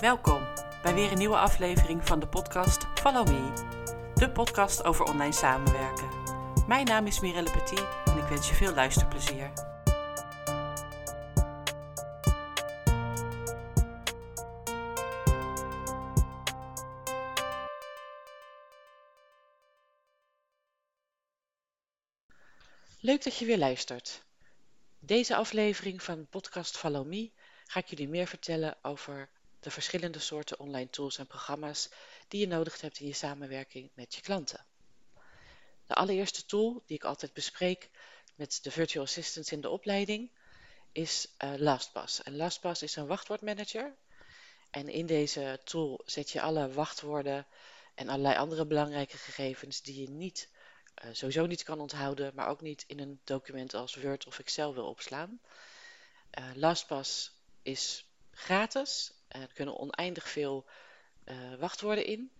Welkom bij weer een nieuwe aflevering van de podcast Follow Me, de podcast over online samenwerken. Mijn naam is Mirelle Petit en ik wens je veel luisterplezier. Leuk dat je weer luistert. Deze aflevering van podcast Follow Me ga ik jullie meer vertellen over de verschillende soorten online tools en programma's die je nodig hebt in je samenwerking met je klanten. De allereerste tool die ik altijd bespreek met de virtual assistants in de opleiding is uh, LastPass. En LastPass is een wachtwoordmanager. En in deze tool zet je alle wachtwoorden en allerlei andere belangrijke gegevens die je niet, uh, sowieso niet kan onthouden, maar ook niet in een document als Word of Excel wil opslaan. Uh, LastPass is gratis er kunnen oneindig veel uh, wachtwoorden in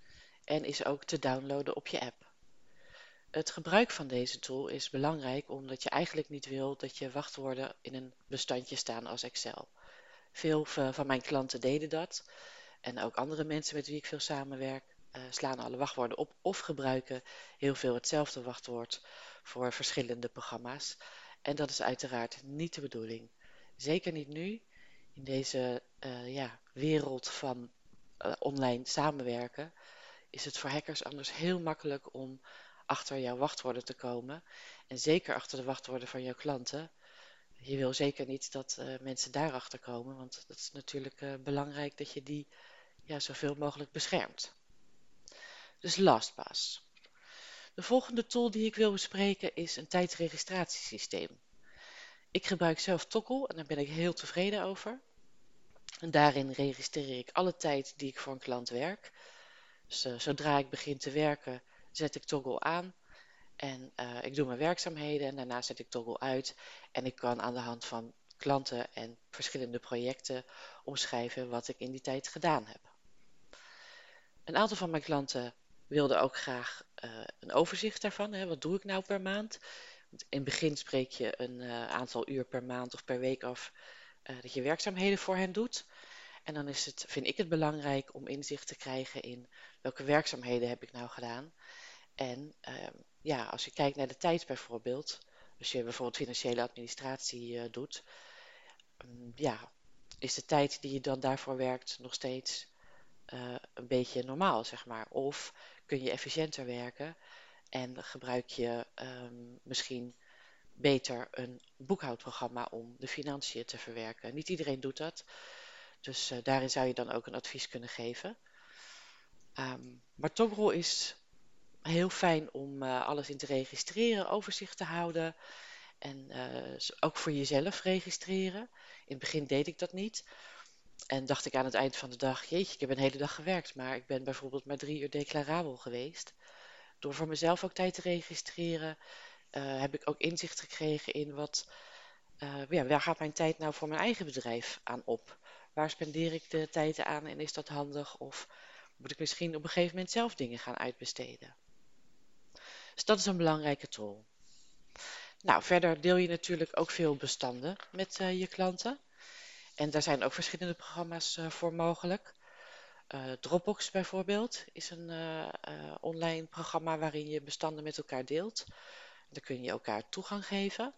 en is ook te downloaden op je app. Het gebruik van deze tool is belangrijk omdat je eigenlijk niet wil dat je wachtwoorden in een bestandje staan als Excel. Veel van mijn klanten deden dat en ook andere mensen met wie ik veel samenwerk uh, slaan alle wachtwoorden op of gebruiken heel veel hetzelfde wachtwoord voor verschillende programma's. En dat is uiteraard niet de bedoeling. Zeker niet nu, in deze uh, ja, wereld van uh, online samenwerken, is het voor hackers anders heel makkelijk om achter jouw wachtwoorden te komen. En zeker achter de wachtwoorden van jouw klanten. Je wil zeker niet dat uh, mensen daarachter komen, want het is natuurlijk belangrijk dat je die ja, zoveel mogelijk beschermt. Dus LastPass. De volgende tool die ik wil bespreken is een tijdsregistratiesysteem. Ik gebruik zelf Toggle en daar ben ik heel tevreden over. En daarin registreer ik alle tijd die ik voor een klant werk. Dus uh, zodra ik begin te werken, zet ik Toggle aan. En uh, ik doe mijn werkzaamheden en daarna zet ik Toggle uit. En ik kan aan de hand van klanten en verschillende projecten omschrijven wat ik in die tijd gedaan heb. Een aantal van mijn klanten wilden ook graag uh, een overzicht daarvan. Hè. Wat doe ik nou per maand? In het begin spreek je een aantal uur per maand of per week af uh, dat je werkzaamheden voor hen doet. En dan is het, vind ik het belangrijk om inzicht te krijgen in welke werkzaamheden heb ik nou gedaan. En uh, ja, als je kijkt naar de tijd bijvoorbeeld, als je bijvoorbeeld financiële administratie uh, doet, um, ja, is de tijd die je dan daarvoor werkt nog steeds een beetje normaal, zeg maar. Of kun je efficiënter werken en gebruik je um, misschien beter een boekhoudprogramma om de financiën te verwerken. Niet iedereen doet dat, dus uh, daarin zou je dan ook een advies kunnen geven. Um, maar Toggle is heel fijn om uh, alles in te registreren, overzicht te houden en uh, ook voor jezelf registreren. In het begin deed ik dat niet. En dacht ik aan het eind van de dag, jeetje, ik heb een hele dag gewerkt, maar ik ben bijvoorbeeld maar drie uur declarabel geweest. Door voor mezelf ook tijd te registreren, uh, heb ik ook inzicht gekregen in wat, uh, ja, waar gaat mijn tijd nou voor mijn eigen bedrijf aan op? Waar spendeer ik de tijd aan en is dat handig? Of moet ik misschien op een gegeven moment zelf dingen gaan uitbesteden? Dus dat is een belangrijke tool. Nou, verder deel je natuurlijk ook veel bestanden met uh, je klanten. En daar zijn ook verschillende programma's voor mogelijk. Uh, Dropbox bijvoorbeeld is een online programma waarin je bestanden met elkaar deelt. Daar kun je elkaar toegang geven.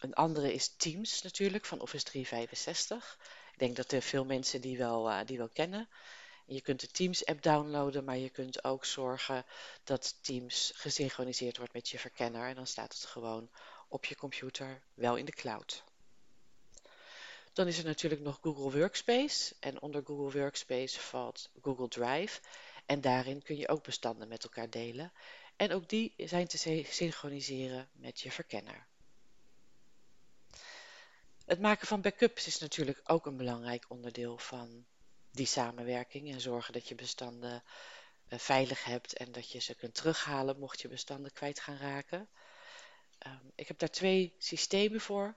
Een andere is Teams natuurlijk van Office 365. Ik denk dat er veel mensen die wel, die wel kennen. Je kunt de Teams app downloaden, maar je kunt ook zorgen dat Teams gesynchroniseerd wordt met je verkenner. En dan staat het gewoon op je computer, wel in de cloud. Dan is er natuurlijk nog Google Workspace. En onder Google Workspace valt Google Drive. En daarin kun je ook bestanden met elkaar delen. En ook die zijn te synchroniseren met je verkenner. Het maken van backups is natuurlijk ook een belangrijk onderdeel van die samenwerking en zorgen dat je bestanden uh, veilig hebt en dat je ze kunt terughalen mocht je bestanden kwijt gaan raken. Um, ik heb daar twee systemen voor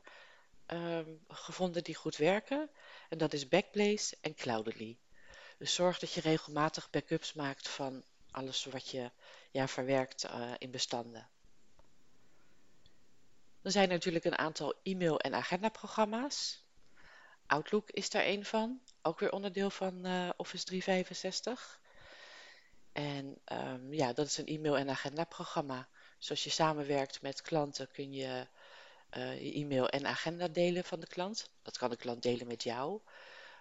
um, gevonden die goed werken en dat is Backblaze en Cloudly. Dus zorg dat je regelmatig backups maakt van alles wat je ja, verwerkt uh, in bestanden. Er zijn natuurlijk een aantal e-mail- en agendaprogramma's. Outlook is daar een van, ook weer onderdeel van uh, Office 365. En um, ja, dat is een e-mail- en agendaprogramma. Zoals je samenwerkt met klanten kun je uh, je e-mail en agenda delen van de klant. Dat kan de klant delen met jou.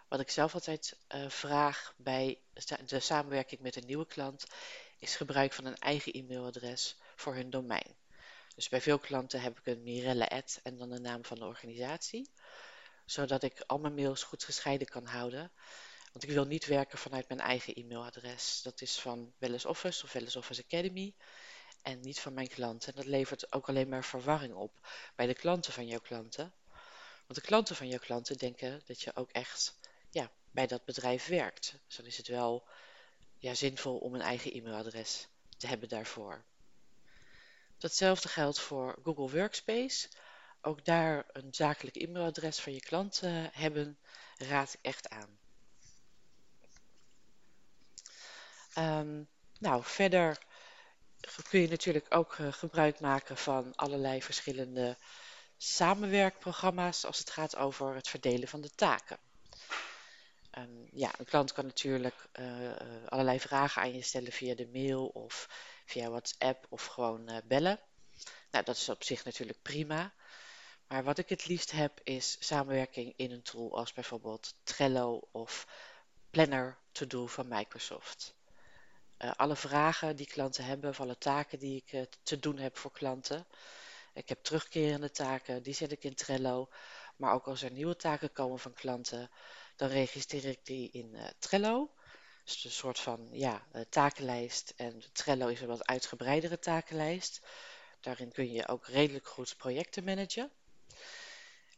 Wat ik zelf altijd uh, vraag bij de samenwerking met een nieuwe klant, is gebruik van een eigen e-mailadres voor hun domein. Dus bij veel klanten heb ik een Mirelle ad en dan de naam van de organisatie, zodat ik al mijn mails goed gescheiden kan houden. Want ik wil niet werken vanuit mijn eigen e-mailadres. Dat is van Wellness Office of Wellness Office Academy en niet van mijn klanten. En dat levert ook alleen maar verwarring op bij de klanten van jouw klanten. Want de klanten van jouw klanten denken dat je ook echt ja, bij dat bedrijf werkt. Dus dan is het wel ja, zinvol om een eigen e-mailadres te hebben daarvoor. Datzelfde geldt voor Google Workspace. Ook daar een zakelijk e-mailadres van je klant uh, hebben, raad ik echt aan. Um, nou, verder kun je natuurlijk ook uh, gebruik maken van allerlei verschillende samenwerkprogramma's als het gaat over het verdelen van de taken. Um, ja, een klant kan natuurlijk uh, allerlei vragen aan je stellen via de mail of via WhatsApp of gewoon bellen. Nou, dat is op zich natuurlijk prima. Maar wat ik het liefst heb is samenwerking in een tool als bijvoorbeeld Trello of Planner To Do van Microsoft. Uh, alle vragen die klanten hebben, of alle taken die ik uh, te doen heb voor klanten. Ik heb terugkerende taken, die zet ik in Trello. Maar ook als er nieuwe taken komen van klanten, dan registreer ik die in uh, Trello. Dus een soort van ja, takenlijst. En Trello is een wat uitgebreidere takenlijst. Daarin kun je ook redelijk goed projecten managen.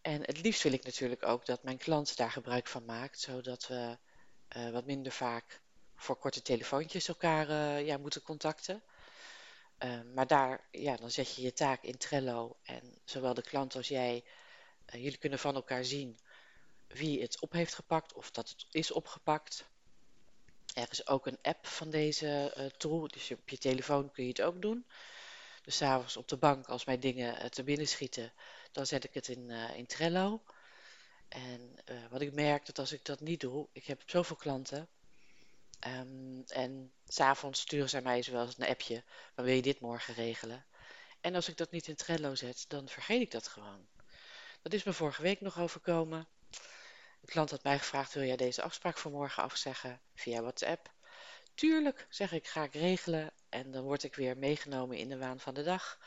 En het liefst wil ik natuurlijk ook dat mijn klant daar gebruik van maakt, zodat we wat minder vaak voor korte telefoontjes elkaar uh, ja, moeten contacten. Uh, maar daar, ja, dan zet je je taak in Trello en zowel de klant als jij, jullie kunnen van elkaar zien wie het op heeft gepakt of dat het is opgepakt. Er is ook een app van deze tool, dus op je telefoon kun je het ook doen. Dus s'avonds op de bank, als mijn dingen te binnen schieten, dan zet ik het in, in Trello. En wat ik merk, dat als ik dat niet doe, ik heb zoveel klanten. Um, en s'avonds sturen zij mij wel een appje, dan wil je dit morgen regelen. En als ik dat niet in Trello zet, dan vergeet ik dat gewoon. Dat is me vorige week nog overkomen. De klant had mij gevraagd, wil jij deze afspraak voor morgen afzeggen via WhatsApp? Tuurlijk, zeg ik, ga ik regelen. En dan word ik weer meegenomen in de waan van de dag.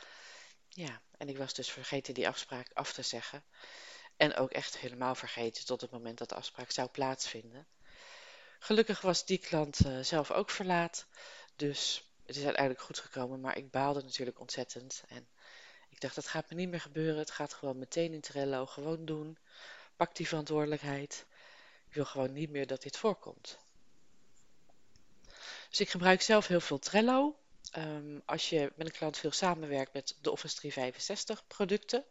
Ja, en ik was dus vergeten die afspraak af te zeggen. En ook echt helemaal vergeten tot het moment dat de afspraak zou plaatsvinden. Gelukkig was die klant uh, zelf ook verlaat. Dus het is uiteindelijk goed gekomen. Maar ik baalde natuurlijk ontzettend. En ik dacht, dat gaat me niet meer gebeuren. Het gaat gewoon meteen in Trello. Gewoon doen. Pak die verantwoordelijkheid. Ik wil gewoon niet meer dat dit voorkomt. Dus ik gebruik zelf heel veel Trello. Um, als je met een klant veel samenwerkt met de Office 365 producten,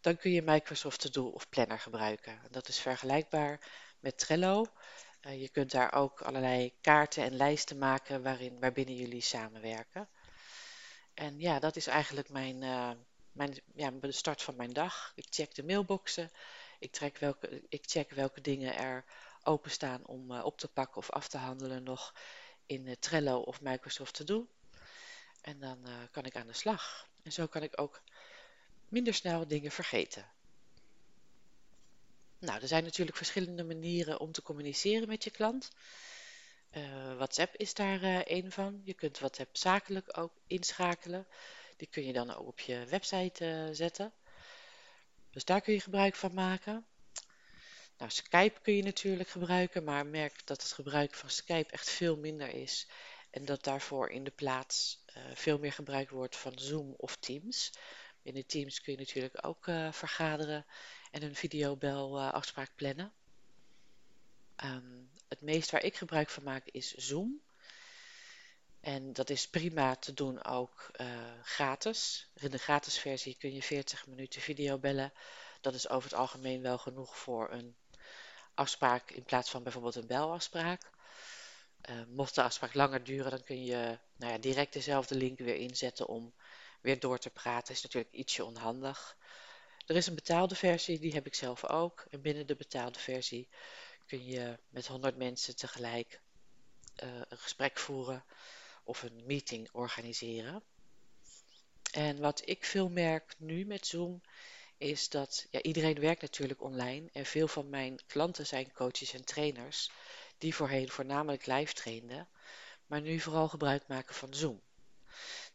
dan kun je Microsoft To Do of Planner gebruiken. Dat is vergelijkbaar met Trello. Uh, je kunt daar ook allerlei kaarten en lijsten maken waarin, waarbinnen jullie samenwerken. En ja, dat is eigenlijk mijn, uh, mijn ja, de start van mijn dag. Ik check de mailboxen. Ik, trek welke, ik check welke dingen er openstaan om uh, op te pakken of af te handelen nog in Trello of Microsoft To Do. En dan kan ik aan de slag. En zo kan ik ook minder snel dingen vergeten. Nou, er zijn natuurlijk verschillende manieren om te communiceren met je klant. Uh, WhatsApp is daar uh, een van. Je kunt WhatsApp zakelijk ook inschakelen. Die kun je dan ook op je website zetten. Dus daar kun je gebruik van maken. Nou, Skype kun je natuurlijk gebruiken, maar merk dat het gebruik van Skype echt veel minder is. En dat daarvoor in de plaats veel meer gebruikt wordt van Zoom of Teams. Binnen Teams kun je natuurlijk ook uh, vergaderen en een videobel uh, afspraak plannen. Um, het meest waar ik gebruik van maak is Zoom. En dat is prima te doen ook gratis. In de gratis versie kun je 40 minuten videobellen. Dat is over het algemeen wel genoeg voor een afspraak in plaats van bijvoorbeeld een belafspraak. Uh, mocht de afspraak langer duren, dan kun je nou ja, direct dezelfde link weer inzetten om weer door te praten. Is natuurlijk ietsje onhandig. Er is een betaalde versie, die heb ik zelf ook. En binnen de betaalde versie kun je met 100 mensen tegelijk uh, een gesprek voeren of een meeting organiseren. En wat ik veel merk nu met Zoom is dat ja, iedereen werkt natuurlijk online en veel van mijn klanten zijn coaches en trainers die voorheen voornamelijk live trainden, maar nu vooral gebruik maken van Zoom.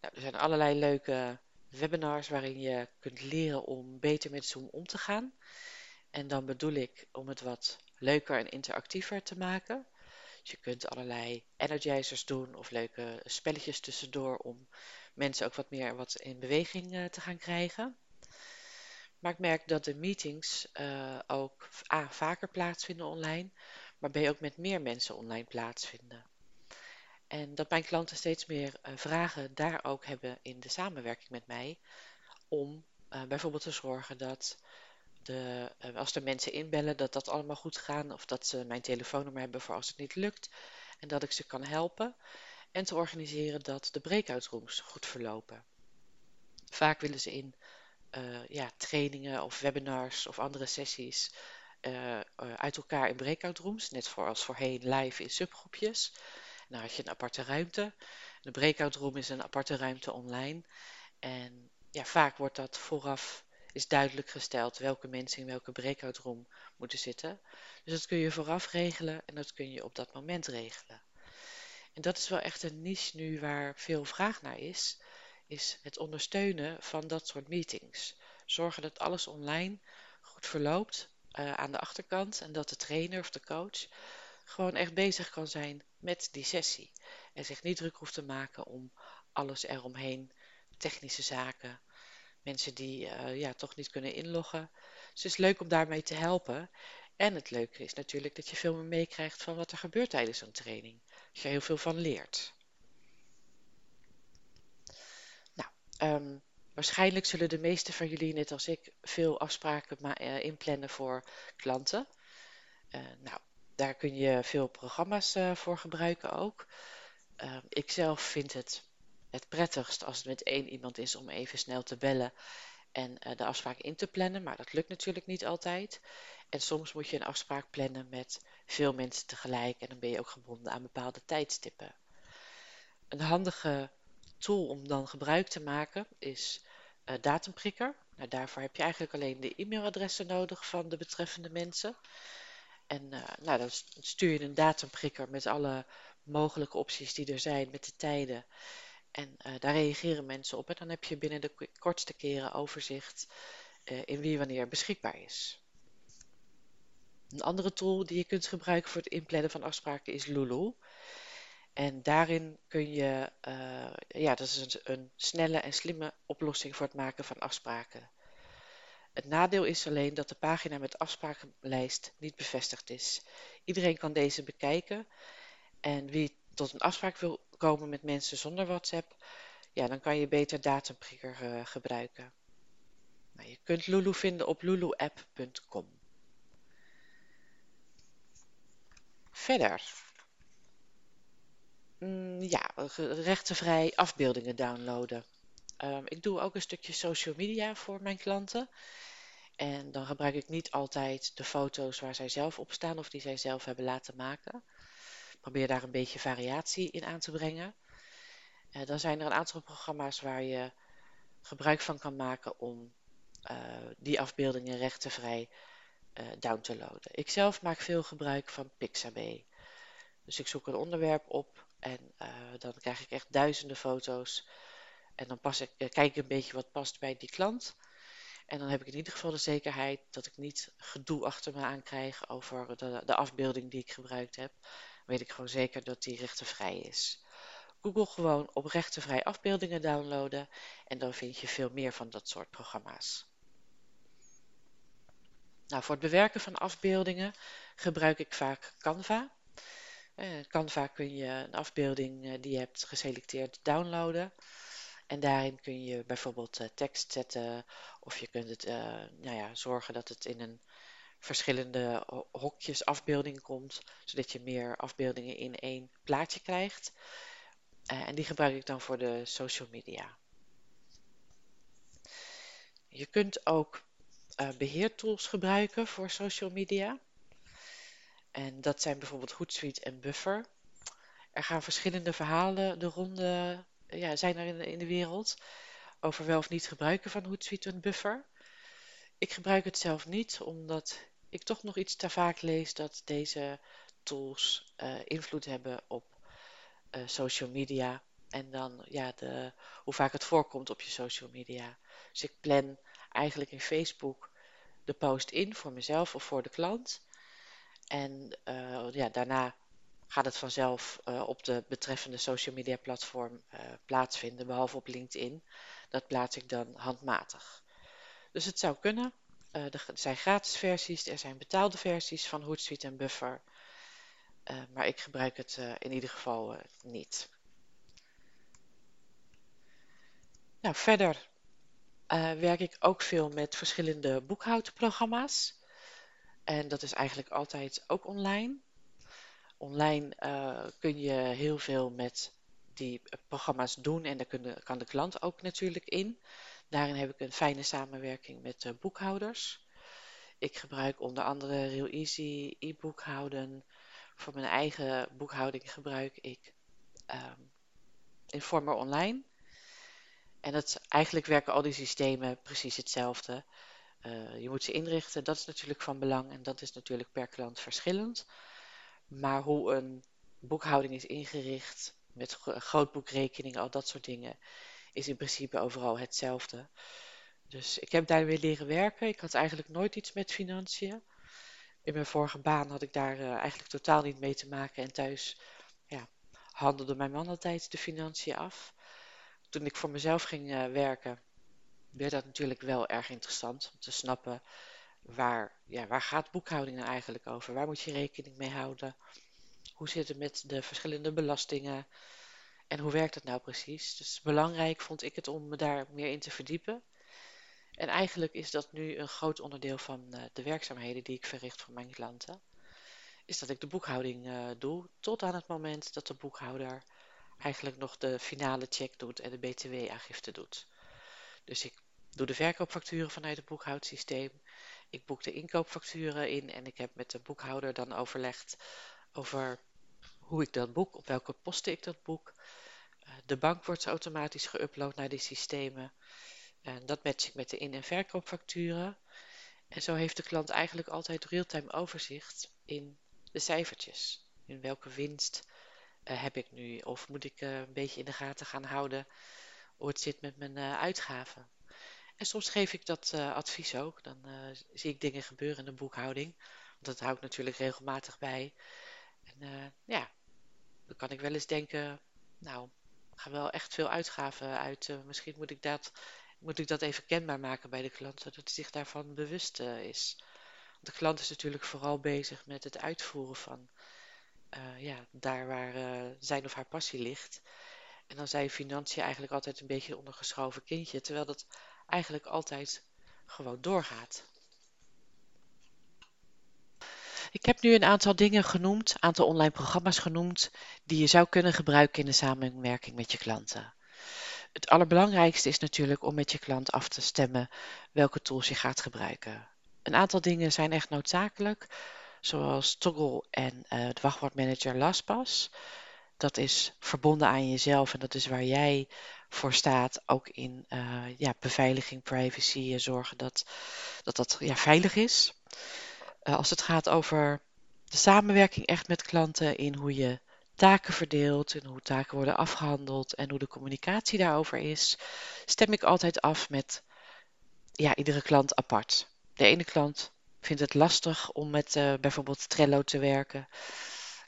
Nou, er zijn allerlei leuke webinars waarin je kunt leren om beter met Zoom om te gaan. En dan bedoel ik om het wat leuker en interactiever te maken. Dus je kunt allerlei energizers doen of leuke spelletjes tussendoor om mensen ook wat meer wat in beweging uh, te gaan krijgen. Maar ik merk dat de meetings uh, ook A, vaker plaatsvinden online, maar B ook met meer mensen online plaatsvinden. En dat mijn klanten steeds meer uh, vragen daar ook hebben in de samenwerking met mij. Om uh, bijvoorbeeld te zorgen dat de, uh, als er mensen inbellen, dat dat allemaal goed gaat. Of dat ze mijn telefoonnummer hebben voor als het niet lukt. En dat ik ze kan helpen. En te organiseren dat de breakout rooms goed verlopen. Vaak willen ze in ja, trainingen of webinars of andere sessies uit elkaar in breakout rooms. Net zoals voorheen live in subgroepjes. Dan had je een aparte ruimte. De breakout room is een aparte ruimte online. En ja, vaak wordt dat vooraf is duidelijk gesteld welke mensen in welke breakout room moeten zitten. Dus dat kun je vooraf regelen en dat kun je op dat moment regelen. En dat is wel echt een niche nu waar veel vraag naar is, is het ondersteunen van dat soort meetings. Zorgen dat alles online goed verloopt uh, aan de achterkant en dat de trainer of de coach gewoon echt bezig kan zijn met die sessie. En zich niet druk hoeft te maken om alles eromheen, technische zaken, mensen die uh, ja, toch niet kunnen inloggen. Dus het is leuk om daarmee te helpen. En het leuke is natuurlijk dat je veel meer meekrijgt van wat er gebeurt tijdens een training. Dat je heel veel van leert. Nou, um, waarschijnlijk zullen de meeste van jullie, net als ik, veel afspraken uh, inplannen voor klanten. Uh, nou, daar kun je veel programma's uh, voor gebruiken ook. Uh, ik zelf vind het het prettigst als het met één iemand is om even snel te bellen en uh, de afspraak in te plannen, maar dat lukt natuurlijk niet altijd. En soms moet je een afspraak plannen met veel mensen tegelijk en dan ben je ook gebonden aan bepaalde tijdstippen. Een handige tool om dan gebruik te maken is Datumprikker. Nou, daarvoor heb je eigenlijk alleen de e-mailadressen nodig van de betreffende mensen. En uh, nou, dan stuur je een datumprikker met alle mogelijke opties die er zijn, met de tijden. En uh, daar reageren mensen op. En dan heb je binnen de kortste keren overzicht uh, in wie wanneer beschikbaar is. Een andere tool die je kunt gebruiken voor het inplannen van afspraken is Lulu. En daarin kun je, ja, dat is een, een snelle en slimme oplossing voor het maken van afspraken. Het nadeel is alleen dat de pagina met afsprakenlijst niet bevestigd is. Iedereen kan deze bekijken en wie tot een afspraak wil komen met mensen zonder WhatsApp, ja, dan kan je beter datumprikker uh, gebruiken. Nou, je kunt Lulu vinden op luluapp.com. Verder. Mm, ja, rechtenvrij afbeeldingen downloaden. Um, ik doe ook een stukje social media voor mijn klanten. En dan gebruik ik niet altijd de foto's waar zij zelf op staan of die zij zelf hebben laten maken. Ik probeer daar een beetje variatie in aan te brengen. Uh, dan zijn er een aantal programma's waar je gebruik van kan maken om uh, die afbeeldingen rechtenvrij uh, down te loaden. Ik zelf maak veel gebruik van Pixabay. Dus ik zoek een onderwerp op en dan krijg ik echt duizenden foto's. En dan pas ik, kijk ik een beetje wat past bij die klant. En dan heb ik in ieder geval de zekerheid dat ik niet gedoe achter me aan krijg over de, de afbeelding die ik gebruikt heb. Dan weet ik gewoon zeker dat die rechtenvrij is. Google gewoon op rechtenvrij afbeeldingen downloaden en dan vind je veel meer van dat soort programma's. Nou, voor het bewerken van afbeeldingen gebruik ik vaak Canva. Eh, Canva kun je een afbeelding eh, die je hebt geselecteerd downloaden. En daarin kun je bijvoorbeeld uh, tekst zetten of je kunt het, uh, nou ja, zorgen dat het in een verschillende hokjes afbeelding komt, zodat je meer afbeeldingen in één plaatje krijgt. En die gebruik ik dan voor de social media. Je kunt ook beheertools gebruiken voor social media. En dat zijn bijvoorbeeld Hootsuite en Buffer. Er gaan verschillende verhalen de ronde ja, zijn er in de, wereld over wel of niet gebruiken van Hootsuite en Buffer. Ik gebruik het zelf niet, omdat ik toch nog iets te vaak lees dat deze tools uh, invloed hebben op uh, social media. En dan ja, de, hoe vaak het voorkomt op je social media. Dus ik plan eigenlijk in Facebook de post in voor mezelf of voor de klant. En uh, ja, daarna gaat het vanzelf uh, op de betreffende social media platform uh, plaatsvinden, behalve op LinkedIn. Dat plaats ik dan handmatig. Dus het zou kunnen. Uh, er zijn gratis versies, er zijn betaalde versies van Hootsuite en Buffer. maar ik gebruik het in ieder geval niet. Nou, verder werk ik ook veel met verschillende boekhoudprogramma's. En dat is eigenlijk altijd ook online. Online uh, kun je heel veel met die programma's doen en daar kunnen, kan de klant ook natuurlijk in. Daarin heb ik een fijne samenwerking met uh, boekhouders. Ik gebruik onder andere Real Easy, e-boekhouden. Voor mijn eigen boekhouding gebruik ik um, Informer Online. En dat, eigenlijk werken al die systemen precies hetzelfde. Uh, je moet ze inrichten, dat is natuurlijk van belang en dat is natuurlijk per klant verschillend. Maar hoe een boekhouding is ingericht, met grootboekrekeningen, al dat soort dingen, is in principe overal hetzelfde. Dus ik heb daar weer leren werken. Ik had eigenlijk nooit iets met financiën. In mijn vorige baan had ik daar uh, eigenlijk totaal niet mee te maken. En thuis ja, handelde mijn man altijd de financiën af. Toen ik voor mezelf ging uh, werken, werd dat natuurlijk wel erg interessant om te snappen waar, ja, waar gaat boekhouding nou eigenlijk over? Waar moet je rekening mee houden? Hoe zit het met de verschillende belastingen? En hoe werkt het nou precies? Dus belangrijk vond ik het om me daar meer in te verdiepen. En eigenlijk is dat nu een groot onderdeel van uh, de werkzaamheden die ik verricht voor mijn klanten. Is dat ik de boekhouding uh, doe tot aan het moment dat de boekhouder eigenlijk nog de finale check doet en de btw-aangifte doet. Dus ik doe de verkoopfacturen vanuit het boekhoudsysteem. Ik boek de inkoopfacturen in en ik heb met de boekhouder dan overlegd over hoe ik dat boek, op welke posten ik dat boek. Eh, de bank wordt automatisch geüpload naar die systemen. En dat match ik met de in- en verkoopfacturen. En zo heeft de klant eigenlijk altijd real-time overzicht in de cijfertjes. In welke winst uh, heb ik nu? Of moet ik uh, een beetje in de gaten gaan houden hoe het zit met mijn uitgaven? En soms geef ik dat advies ook. Dan zie ik dingen gebeuren in de boekhouding. Want dat hou ik natuurlijk regelmatig bij. En ja, dan kan ik wel eens denken, nou, er gaan wel echt veel uitgaven uit. misschien moet ik, dat, moet ik dat even kenbaar maken bij de klant, zodat hij zich daarvan bewust is. Want de klant is natuurlijk vooral bezig met het uitvoeren van ja, daar waar zijn of haar passie ligt. En dan zijn financiën eigenlijk altijd een beetje een ondergeschoven kindje, terwijl dat eigenlijk altijd gewoon doorgaat. Ik heb nu een aantal dingen genoemd, een aantal online programma's genoemd, die je zou kunnen gebruiken in de samenwerking met je klanten. Het allerbelangrijkste is natuurlijk om met je klant af te stemmen welke tools je gaat gebruiken. Een aantal dingen zijn echt noodzakelijk, zoals Toggle en uh, de wachtwoordmanager LastPass. Dat is verbonden aan jezelf en dat is waar jij voor staat, ook in uh, ja, beveiliging, privacy en zorgen dat dat, dat ja, veilig is. Uh, als het gaat over de samenwerking echt met klanten in hoe je taken verdeelt en hoe taken worden afgehandeld en hoe de communicatie daarover is, stem ik altijd af met ja, iedere klant apart. De ene klant vind het lastig om met uh, bijvoorbeeld Trello te werken.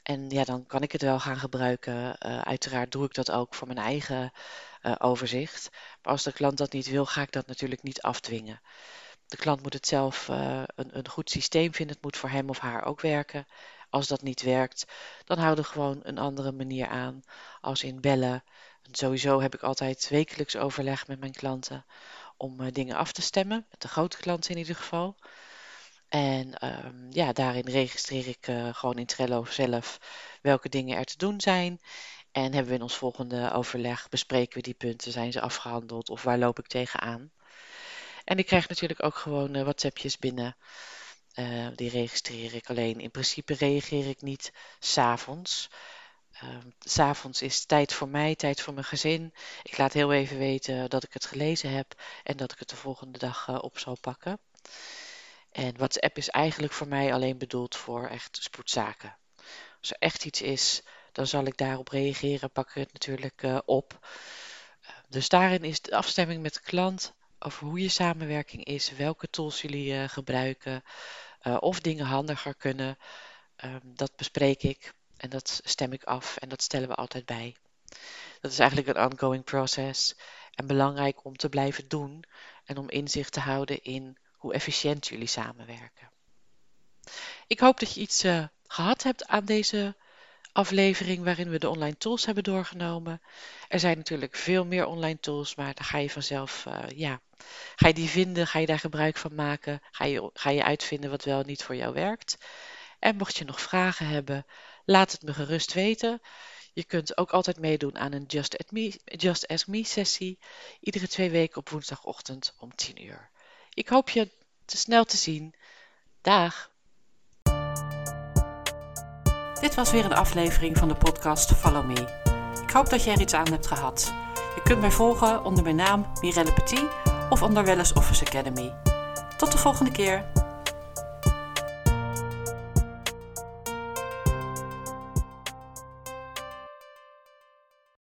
En ja, dan kan ik het wel gaan gebruiken. Uh, uiteraard doe ik dat ook voor mijn eigen uh, overzicht. Maar als de klant dat niet wil, ga ik dat natuurlijk niet afdwingen. De klant moet het zelf een, een, goed systeem vinden. Het moet voor hem of haar ook werken. Als dat niet werkt, dan houden we gewoon een andere manier aan. Als in bellen. En sowieso heb ik altijd wekelijks overleg met mijn klanten om dingen af te stemmen. Met de grote klanten in ieder geval. En um, ja, daarin registreer ik uh, gewoon in Trello zelf welke dingen er te doen zijn. En hebben we in ons volgende overleg, bespreken we die punten, zijn ze afgehandeld of waar loop ik tegenaan. En ik krijg natuurlijk ook gewoon uh, WhatsAppjes binnen. Uh, die registreer ik alleen. In principe reageer ik niet s'avonds. Uh, S'avonds is tijd voor mij, tijd voor mijn gezin. Ik laat heel even weten dat ik het gelezen heb en dat ik het de volgende dag op zal pakken. En WhatsApp is eigenlijk voor mij alleen bedoeld voor echt spoedzaken. Als er echt iets is, dan zal ik daarop reageren, pak ik het natuurlijk uh, op. Dus daarin is de afstemming met de klant over hoe je samenwerking is, welke tools jullie uh, gebruiken, of dingen handiger kunnen. Um, dat bespreek ik en dat stem ik af en dat stellen we altijd bij. Dat is eigenlijk een ongoing process en belangrijk om te blijven doen en om inzicht te houden in hoe efficiënt jullie samenwerken. Ik hoop dat je iets uh, gehad hebt aan deze aflevering waarin we de online tools hebben doorgenomen. Er zijn natuurlijk veel meer online tools, maar dan ga je vanzelf, uh, ja, ga je die vinden, ga je daar gebruik van maken, ga je, ga je uitvinden wat wel niet voor jou werkt. En mocht je nog vragen hebben, laat het me gerust weten. Je kunt ook altijd meedoen aan een Just, me, Just Ask Me sessie, iedere twee weken op woensdagochtend om 10 uur. Ik hoop je te snel te zien. Dag! Dit was weer een aflevering van de podcast Follow Me. Ik hoop dat je er iets aan hebt gehad. Je kunt mij volgen onder mijn naam Mirelle Petit of onder Wellness Office Academy. Tot de volgende keer!